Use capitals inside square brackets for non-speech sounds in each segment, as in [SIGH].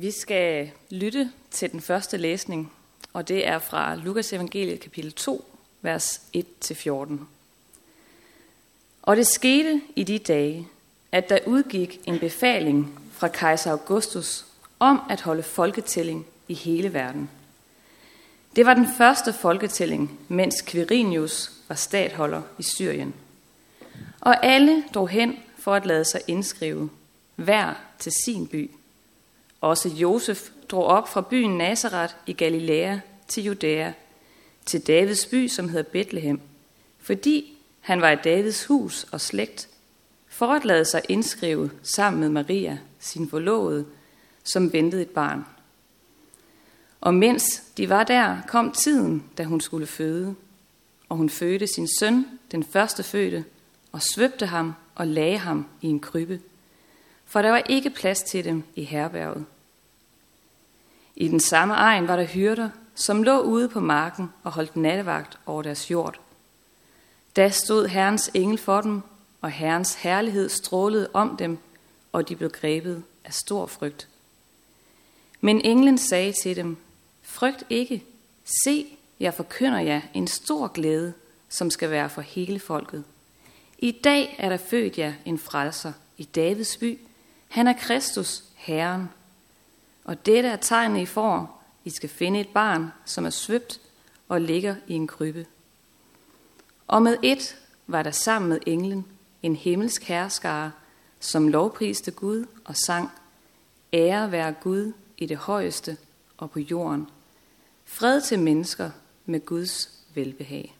Vi skal lytte til den første læsning, og det er fra Lukas evangeliet kapitel 2, vers 1-14. Og det skete i de dage, at der udgik en befaling fra kejser Augustus om at holde folketælling i hele verden. Det var den første folketælling, mens Quirinius var statholder i Syrien. Og alle drog hen for at lade sig indskrive, hver til sin by. Også Josef drog op fra byen Nazareth i Galilea til Judæa, til Davids by, som hedder Bethlehem, fordi han var i Davids hus og slægt, for at lade sig indskrive sammen med Maria, sin forlovede, som ventede et barn. Og mens de var der, kom tiden, da hun skulle føde, og hun fødte sin søn, den første fødte, og svøbte ham og lagde ham i en krybbe, for der var ikke plads til dem i herberget. I den samme egen var der hyrder, som lå ude på marken og holdt nattevagt over deres jord. Da stod Herrens engel for dem, og Herrens herlighed strålede om dem, og de blev grebet af stor frygt. Men englen sagde til dem, frygt ikke, se, jeg forkynder jer en stor glæde, som skal være for hele folket. I dag er der født jer en frelser i Davids by. Han er Kristus, Herren. Og dette er tegnet, I får. I skal finde et barn, som er svøbt og ligger i en krybbe. Og med et var der sammen med englen en himmelsk herskare, som lovpriste Gud og sang, Ære være Gud i det højeste og på jorden. Fred til mennesker med Guds velbehag.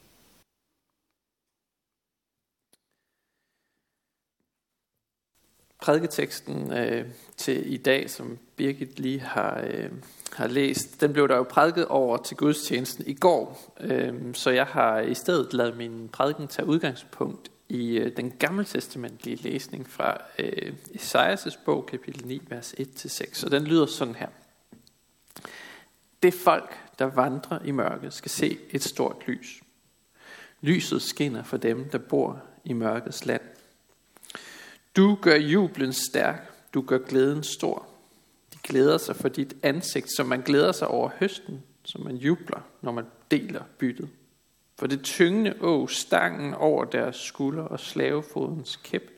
Prædiketeksten øh, til i dag, som Birgit lige har, øh, har læst, den blev der jo prædiket over til gudstjenesten i går. Øh, så jeg har i stedet lavet min prædiken tage udgangspunkt i øh, den gammeltestamentlige læsning fra øh, Esajas' bog, kapitel 9, vers 1-6. Og den lyder sådan her. Det folk, der vandrer i mørket, skal se et stort lys. Lyset skinner for dem, der bor i mørkets land. Du gør jublen stærk, du gør glæden stor. De glæder sig for dit ansigt, som man glæder sig over høsten, som man jubler, når man deler byttet. For det tyngende å, stangen over deres skulder og slavefodens kæp,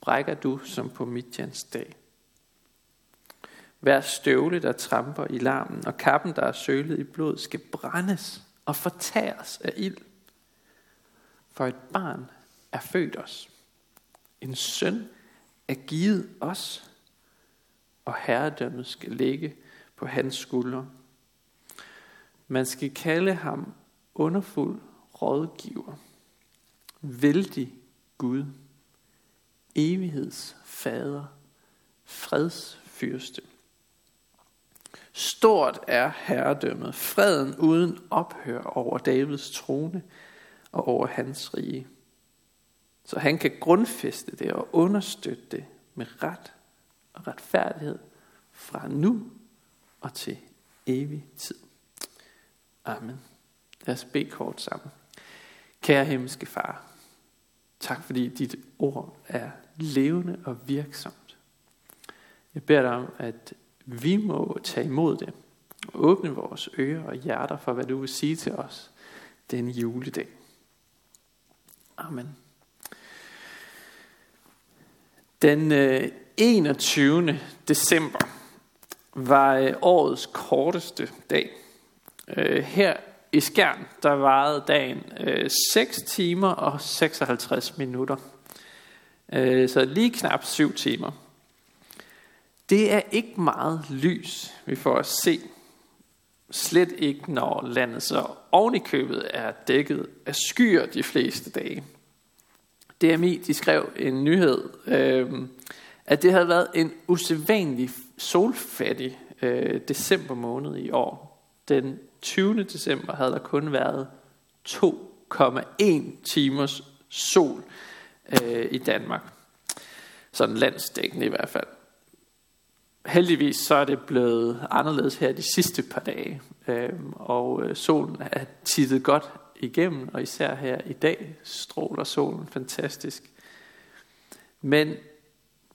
brækker du som på midjans dag. Hver støvle, der tramper i larmen, og kappen, der er sølet i blod, skal brændes og fortæres af ild. For et barn er født os. En søn er givet os, og herredømmet skal ligge på hans skuldre. Man skal kalde ham underfuld rådgiver, vældig Gud, evighedsfader, fredsfyrste. Stort er herredømmet, freden uden ophør over Davids trone og over hans rige. Så han kan grundfeste det og understøtte det med ret og retfærdighed fra nu og til evig tid. Amen. Lad os bede kort sammen. Kære himmelske far, tak fordi dit ord er levende og virksomt. Jeg beder dig om, at vi må tage imod det. Åbne vores ører og hjerter for, hvad du vil sige til os den juledag. Amen. Den øh, 21. December var øh, årets korteste dag. Øh, her i Skjern, der varede dagen 6 timer og 56 minutter. Så lige knap 7 timer. Det er ikke meget lys, vi får at se. Slet ikke, når landet så ovenikøbet i købet er dækket af skyer de fleste dage. DMI de skrev en nyhed, øh, at det havde været en usædvanlig solfattig øh, december måned i år. Den 20. december havde der kun været 2,1 timers sol øh, i Danmark. Sådan landsdækkende i hvert fald. Heldigvis så er det blevet anderledes her de sidste par dage, øh, og øh, solen er tittet godt igennem, og især her i dag stråler solen fantastisk. Men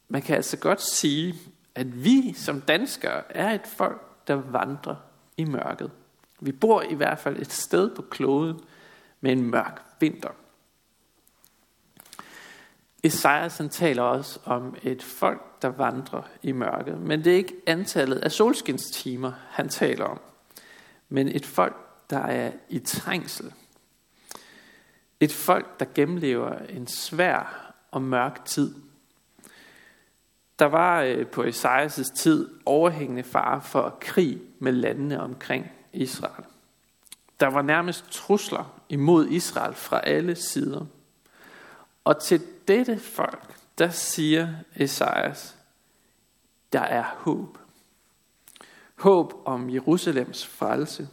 man kan altså godt sige, at vi som danskere er et folk, der vandrer i mørket. Vi bor i hvert fald et sted på kloden med en mørk vinter. Esajas han taler også om et folk, der vandrer i mørket. Men det er ikke antallet af solskinstimer, han taler om. Men et folk, der er i trængsel. Et folk, der gennemlever en svær og mørk tid. Der var øh, på Esajas' tid overhængende fare for krig med landene omkring Israel. Der var nærmest trusler imod Israel fra alle sider. Og til dette folk, der siger Esajas, der er håb. Håb om Jerusalems frelse.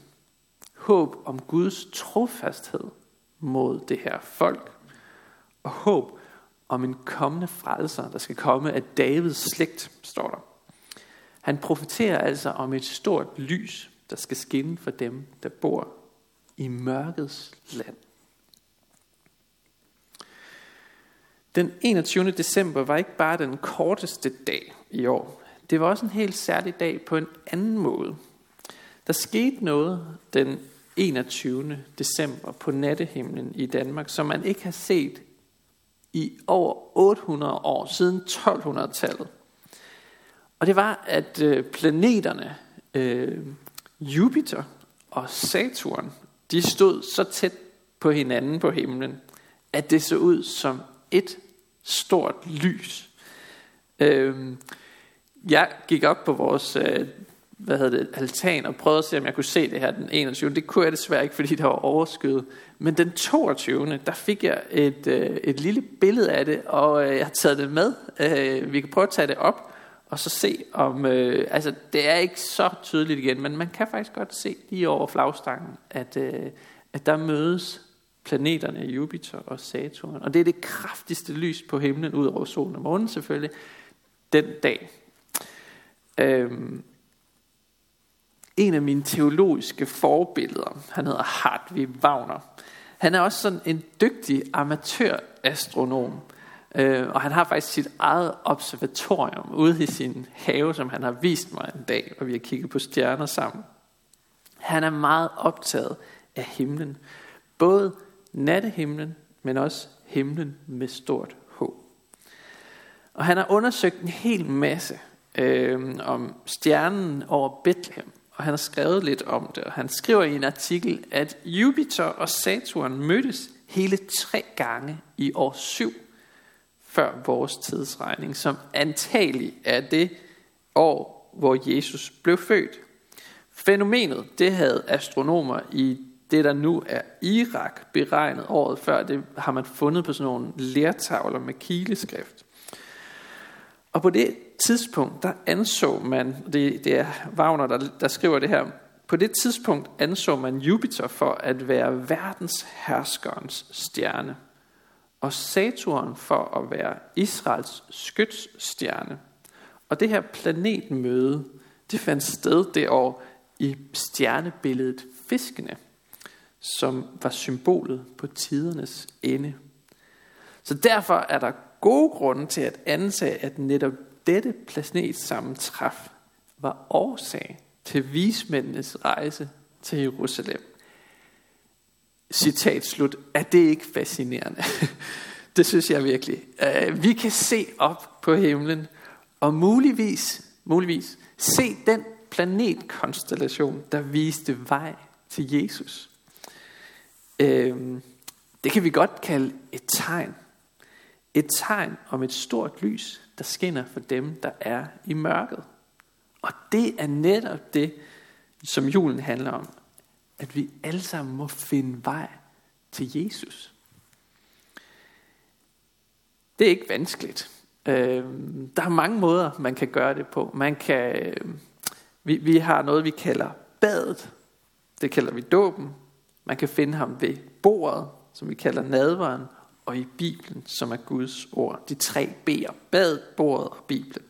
Håb om Guds trofasthed mod det her folk. Og håb om en kommende frelser, der skal komme af Davids slægt, står der. Han profeterer altså om et stort lys, der skal skinne for dem, der bor i mørkets land. Den 21. december var ikke bare den korteste dag i år. Det var også en helt særlig dag på en anden måde. Der skete noget den 21. december på nattehimlen i Danmark, som man ikke har set i over 800 år, siden 1200-tallet. Og det var, at øh, planeterne øh, Jupiter og Saturn, de stod så tæt på hinanden på himlen, at det så ud som et stort lys. Øh, jeg gik op på vores øh, hvad hedder det, altan og prøvede at se, om jeg kunne se det her den 21. Det kunne jeg desværre ikke, fordi der var overskyet. Men den 22. der fik jeg et, øh, et lille billede af det, og øh, jeg har taget det med. Øh, vi kan prøve at tage det op, og så se om, øh, altså det er ikke så tydeligt igen, men man kan faktisk godt se lige over flagstangen, at, øh, at der mødes planeterne Jupiter og Saturn. Og det er det kraftigste lys på himlen, ud over solen og månen selvfølgelig, den dag. Øhm, en af mine teologiske forbilleder, han hedder Hartwig Wagner. Han er også sådan en dygtig amatørastronom. Øh, og han har faktisk sit eget observatorium ude i sin have, som han har vist mig en dag, og vi har kigget på stjerner sammen. Han er meget optaget af himlen. Både nattehimlen, men også himlen med stort H. Og han har undersøgt en hel masse øh, om stjernen over Bethlehem og han har skrevet lidt om det. Og han skriver i en artikel, at Jupiter og Saturn mødtes hele tre gange i år 7 før vores tidsregning, som antagelig er det år, hvor Jesus blev født. Fænomenet, det havde astronomer i det, der nu er Irak, beregnet året før. Det har man fundet på sådan nogle lertavler med kileskrift. Og på det tidspunkt, der anså man, det, det er Wagner, der, der skriver det her, på det tidspunkt anså man Jupiter for at være verdens herskerens stjerne, og Saturn for at være Israels skytsstjerne. Og det her planetmøde, det fandt sted det år i stjernebilledet Fiskene, som var symbolet på tidernes ende. Så derfor er der gode grunde til at antage, at netop dette planetsammentræf var årsag til vismændenes rejse til Jerusalem. Citat slut. Er det ikke fascinerende? [LAUGHS] det synes jeg virkelig. Øh, vi kan se op på himlen, og muligvis, muligvis se den planetkonstellation, der viste vej til Jesus. Øh, det kan vi godt kalde et tegn et tegn om et stort lys, der skinner for dem, der er i mørket. Og det er netop det, som julen handler om. At vi alle sammen må finde vej til Jesus. Det er ikke vanskeligt. Øh, der er mange måder, man kan gøre det på. Man kan, øhm, vi, vi har noget, vi kalder badet. Det kalder vi dåben. Man kan finde ham ved bordet, som vi kalder nadveren og i Bibelen, som er Guds ord. De tre B'er, bad, bordet og Bibelen.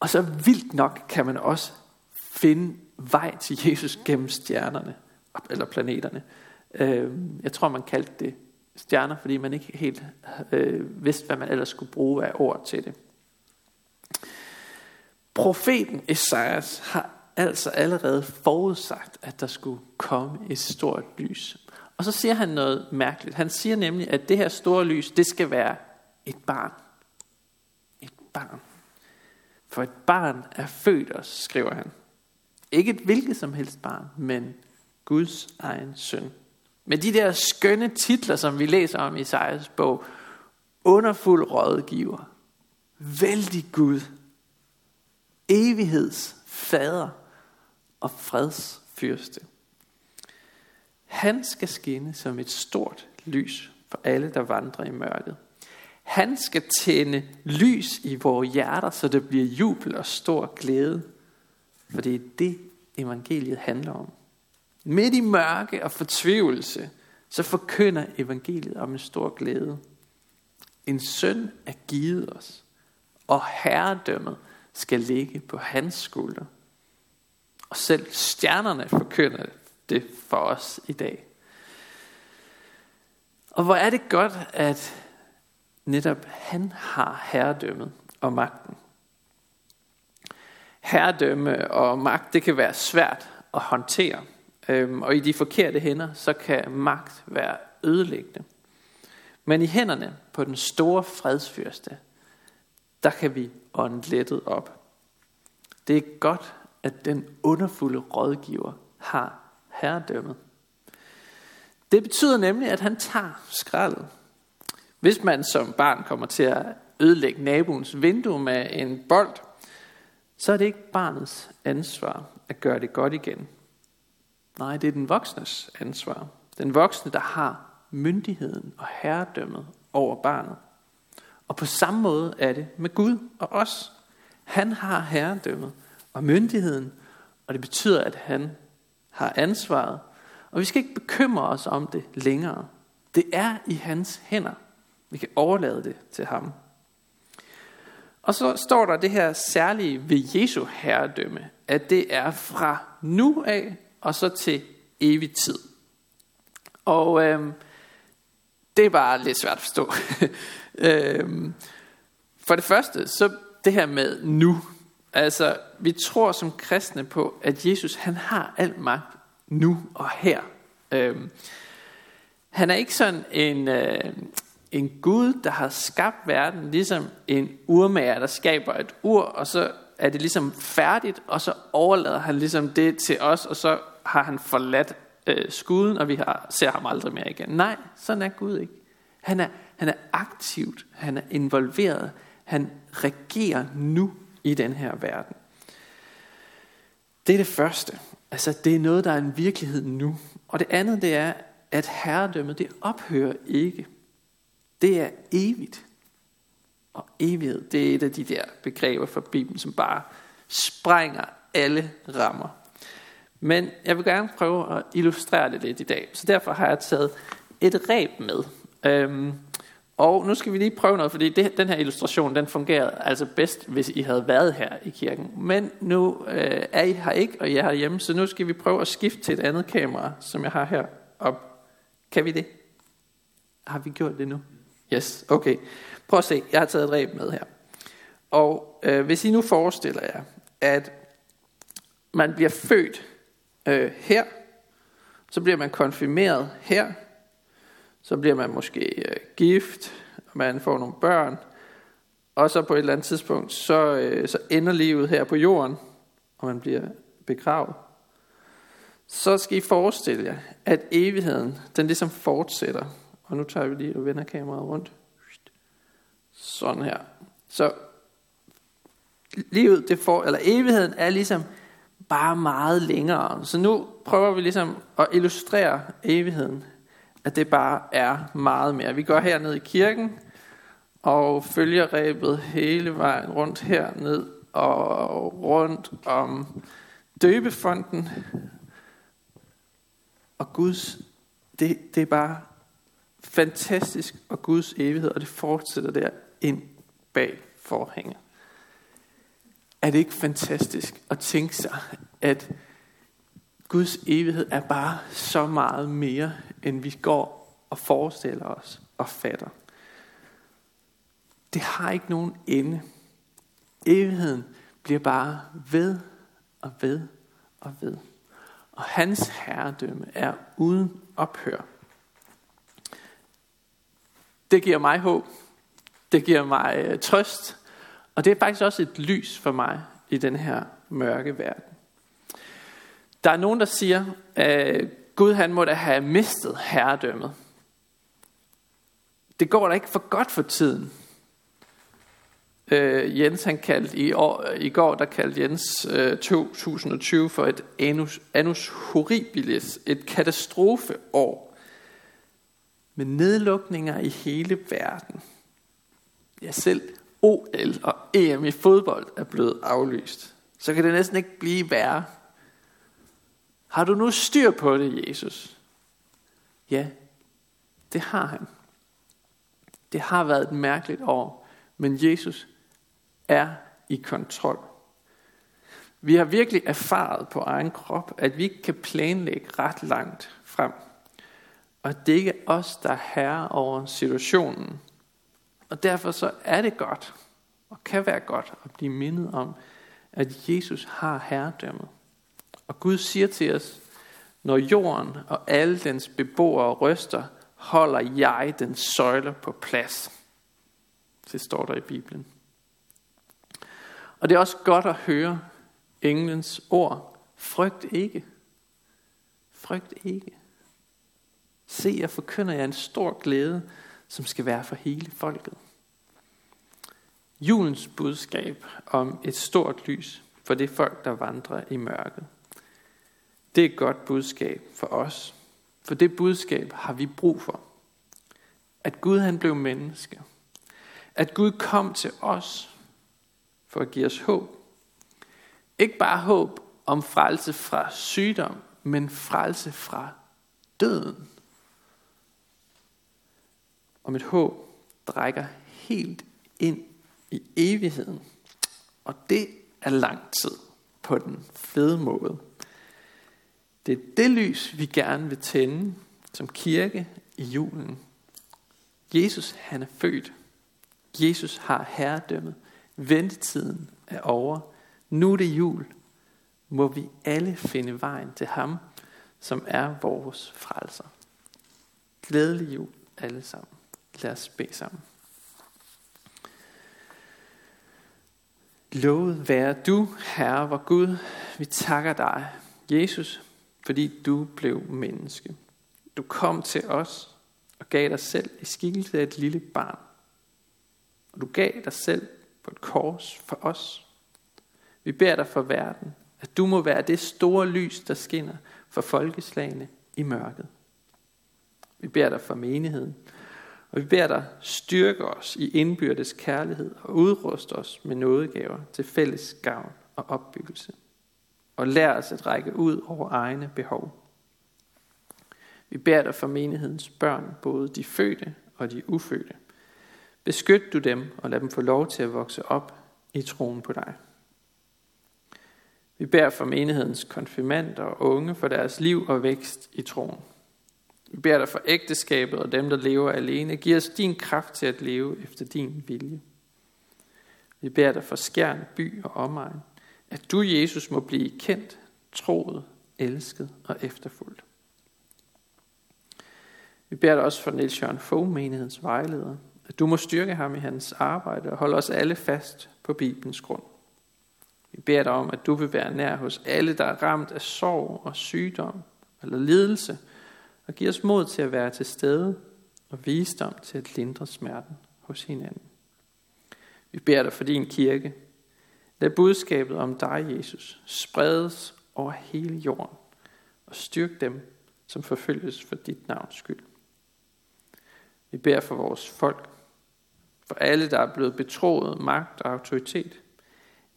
Og så vildt nok kan man også finde vej til Jesus gennem stjernerne, eller planeterne. Øhm, jeg tror, man kaldte det stjerner, fordi man ikke helt øh, vidste, hvad man ellers skulle bruge af ord til det. Profeten Esajas har altså allerede forudsagt, at der skulle komme et stort lys. Og så siger han noget mærkeligt. Han siger nemlig, at det her store lys, det skal være et barn. Et barn. For et barn er født os, skriver han. Ikke et hvilket som helst barn, men Guds egen søn. Med de der skønne titler, som vi læser om i Isaias bog. Underfuld rådgiver. Vældig Gud. Evigheds fader og fredsfyrste. Han skal skinne som et stort lys for alle, der vandrer i mørket. Han skal tænde lys i vores hjerter, så det bliver jubel og stor glæde. For det er det, evangeliet handler om. Midt i mørke og fortvivlelse, så forkynder evangeliet om en stor glæde. En søn er givet os, og herredømmet skal ligge på hans skulder. Og selv stjernerne forkynder det det for os i dag. Og hvor er det godt, at netop han har herredømmet og magten. Herredømme og magt, det kan være svært at håndtere. Øhm, og i de forkerte hænder, så kan magt være ødelæggende. Men i hænderne på den store fredsfyrste, der kan vi ånde lettet op. Det er godt, at den underfulde rådgiver har herredømmet. Det betyder nemlig, at han tager skraldet. Hvis man som barn kommer til at ødelægge naboens vindue med en bold, så er det ikke barnets ansvar at gøre det godt igen. Nej, det er den voksnes ansvar. Den voksne, der har myndigheden og herredømmet over barnet. Og på samme måde er det med Gud og os. Han har herredømmet og myndigheden, og det betyder, at han har ansvaret. Og vi skal ikke bekymre os om det længere. Det er i hans hænder. Vi kan overlade det til ham. Og så står der det her særlige ved Jesu herredømme, at det er fra nu af og så til evig tid. Og øhm, det er bare lidt svært at forstå. [LAUGHS] øhm, for det første, så det her med nu. Altså, vi tror som kristne på, at Jesus han har al magt nu og her. Øhm, han er ikke sådan en, øh, en Gud, der har skabt verden, ligesom en urmager, der skaber et ur, og så er det ligesom færdigt, og så overlader han ligesom det til os, og så har han forladt øh, skuden, og vi har, ser ham aldrig mere igen. Nej, sådan er Gud ikke. Han er, han er aktivt, han er involveret, han regerer nu i den her verden. Det er det første. Altså, det er noget, der er en virkelighed nu. Og det andet, det er, at herredømmet, det ophører ikke. Det er evigt. Og evighed, det er et af de der begreber fra Bibelen, som bare sprænger alle rammer. Men jeg vil gerne prøve at illustrere det lidt i dag. Så derfor har jeg taget et reb med. Øhm, og nu skal vi lige prøve noget, fordi det, den her illustration, den fungerede altså bedst, hvis I havde været her i kirken. Men nu øh, er I her ikke, og jeg er hjemme, så nu skal vi prøve at skifte til et andet kamera, som jeg har her op. Kan vi det? Har vi gjort det nu? Yes, okay. Prøv at se, jeg har taget et ræb med her. Og øh, hvis I nu forestiller jer, at man bliver født øh, her, så bliver man konfirmeret her, så bliver man måske øh, gift, og man får nogle børn, og så på et eller andet tidspunkt, så, øh, så ender livet her på jorden, og man bliver begravet. Så skal I forestille jer, at evigheden, den ligesom fortsætter. Og nu tager vi lige og vender kameraet rundt. Sådan her. Så livet, det får, eller evigheden er ligesom bare meget længere. Så nu prøver vi ligesom at illustrere evigheden at det bare er meget mere. Vi går herned i kirken og følger rebet hele vejen rundt herned og rundt om døbefonden. Og Guds, det, det er bare fantastisk, og Guds evighed, og det fortsætter der ind bag forhænget. Er det ikke fantastisk at tænke sig, at Guds evighed er bare så meget mere, end vi går og forestiller os og fatter. Det har ikke nogen ende. Evigheden bliver bare ved og ved og ved. Og hans herredømme er uden ophør. Det giver mig håb. Det giver mig øh, trøst. Og det er faktisk også et lys for mig i den her mørke verden. Der er nogen, der siger, at Gud han må da have mistet herredømmet. Det går da ikke for godt for tiden. Øh, Jens han kaldte i, år, i går, der kaldte Jens øh, 2020 for et annus, annus horribilis, et katastrofeår. Med nedlukninger i hele verden. Ja, selv OL og EM i fodbold er blevet aflyst. Så kan det næsten ikke blive værre. Har du nu styr på det, Jesus? Ja, det har han. Det har været et mærkeligt år, men Jesus er i kontrol. Vi har virkelig erfaret på egen krop, at vi ikke kan planlægge ret langt frem. Og det er ikke os, der er herre over situationen. Og derfor så er det godt, og kan være godt at blive mindet om, at Jesus har herredømmet. Og Gud siger til os, når jorden og alle dens beboere ryster, holder jeg den søjle på plads. Det står der i Bibelen. Og det er også godt at høre englens ord. Frygt ikke. Frygt ikke. Se, jeg forkynder jer en stor glæde, som skal være for hele folket. Julens budskab om et stort lys for det folk, der vandrer i mørket. Det er et godt budskab for os, for det budskab har vi brug for. At Gud han blev menneske. At Gud kom til os for at give os håb. Ikke bare håb om frelse fra sygdom, men frelse fra døden. Og mit håb, der rækker helt ind i evigheden. Og det er lang tid på den fede måde. Det er det lys, vi gerne vil tænde som kirke i julen. Jesus, han er født. Jesus har herredømmet. Ventetiden er over. Nu er det jul. Må vi alle finde vejen til ham, som er vores frelser. Glædelig jul alle sammen. Lad os bede sammen. Lovet være du, Herre, vor Gud. Vi takker dig, Jesus, fordi du blev menneske. Du kom til os og gav dig selv i skikkelse af et lille barn. Og du gav dig selv på et kors for os. Vi beder dig for verden, at du må være det store lys, der skinner for folkeslagene i mørket. Vi beder dig for menigheden, og vi beder dig styrke os i indbyrdes kærlighed og udruste os med nådegaver til fælles gavn og opbyggelse. Og lær os at række ud over egne behov. Vi beder dig for menighedens børn, både de fødte og de ufødte. Beskyt du dem og lad dem få lov til at vokse op i troen på dig. Vi beder for menighedens konfirmander og unge for deres liv og vækst i troen. Vi beder dig for ægteskabet og dem, der lever alene. Giv os din kraft til at leve efter din vilje. Vi beder dig for skærn, by og omegn, at du, Jesus, må blive kendt, troet, elsket og efterfulgt. Vi beder dig også for Niels Jørgen Fogh, menighedens vejleder, at du må styrke ham i hans arbejde og holde os alle fast på Bibelens grund. Vi beder dig om, at du vil være nær hos alle, der er ramt af sorg og sygdom eller lidelse, og give os mod til at være til stede og visdom til at lindre smerten hos hinanden. Vi beder dig for din kirke. Lad budskabet om dig, Jesus, spredes over hele jorden og styrk dem, som forfølges for dit navns skyld. Vi beder for vores folk, for alle, der er blevet betroet magt og autoritet.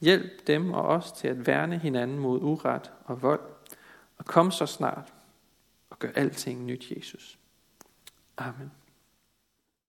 Hjælp dem og os til at værne hinanden mod uret og vold, og kom så snart og gør alting nyt, Jesus. Amen.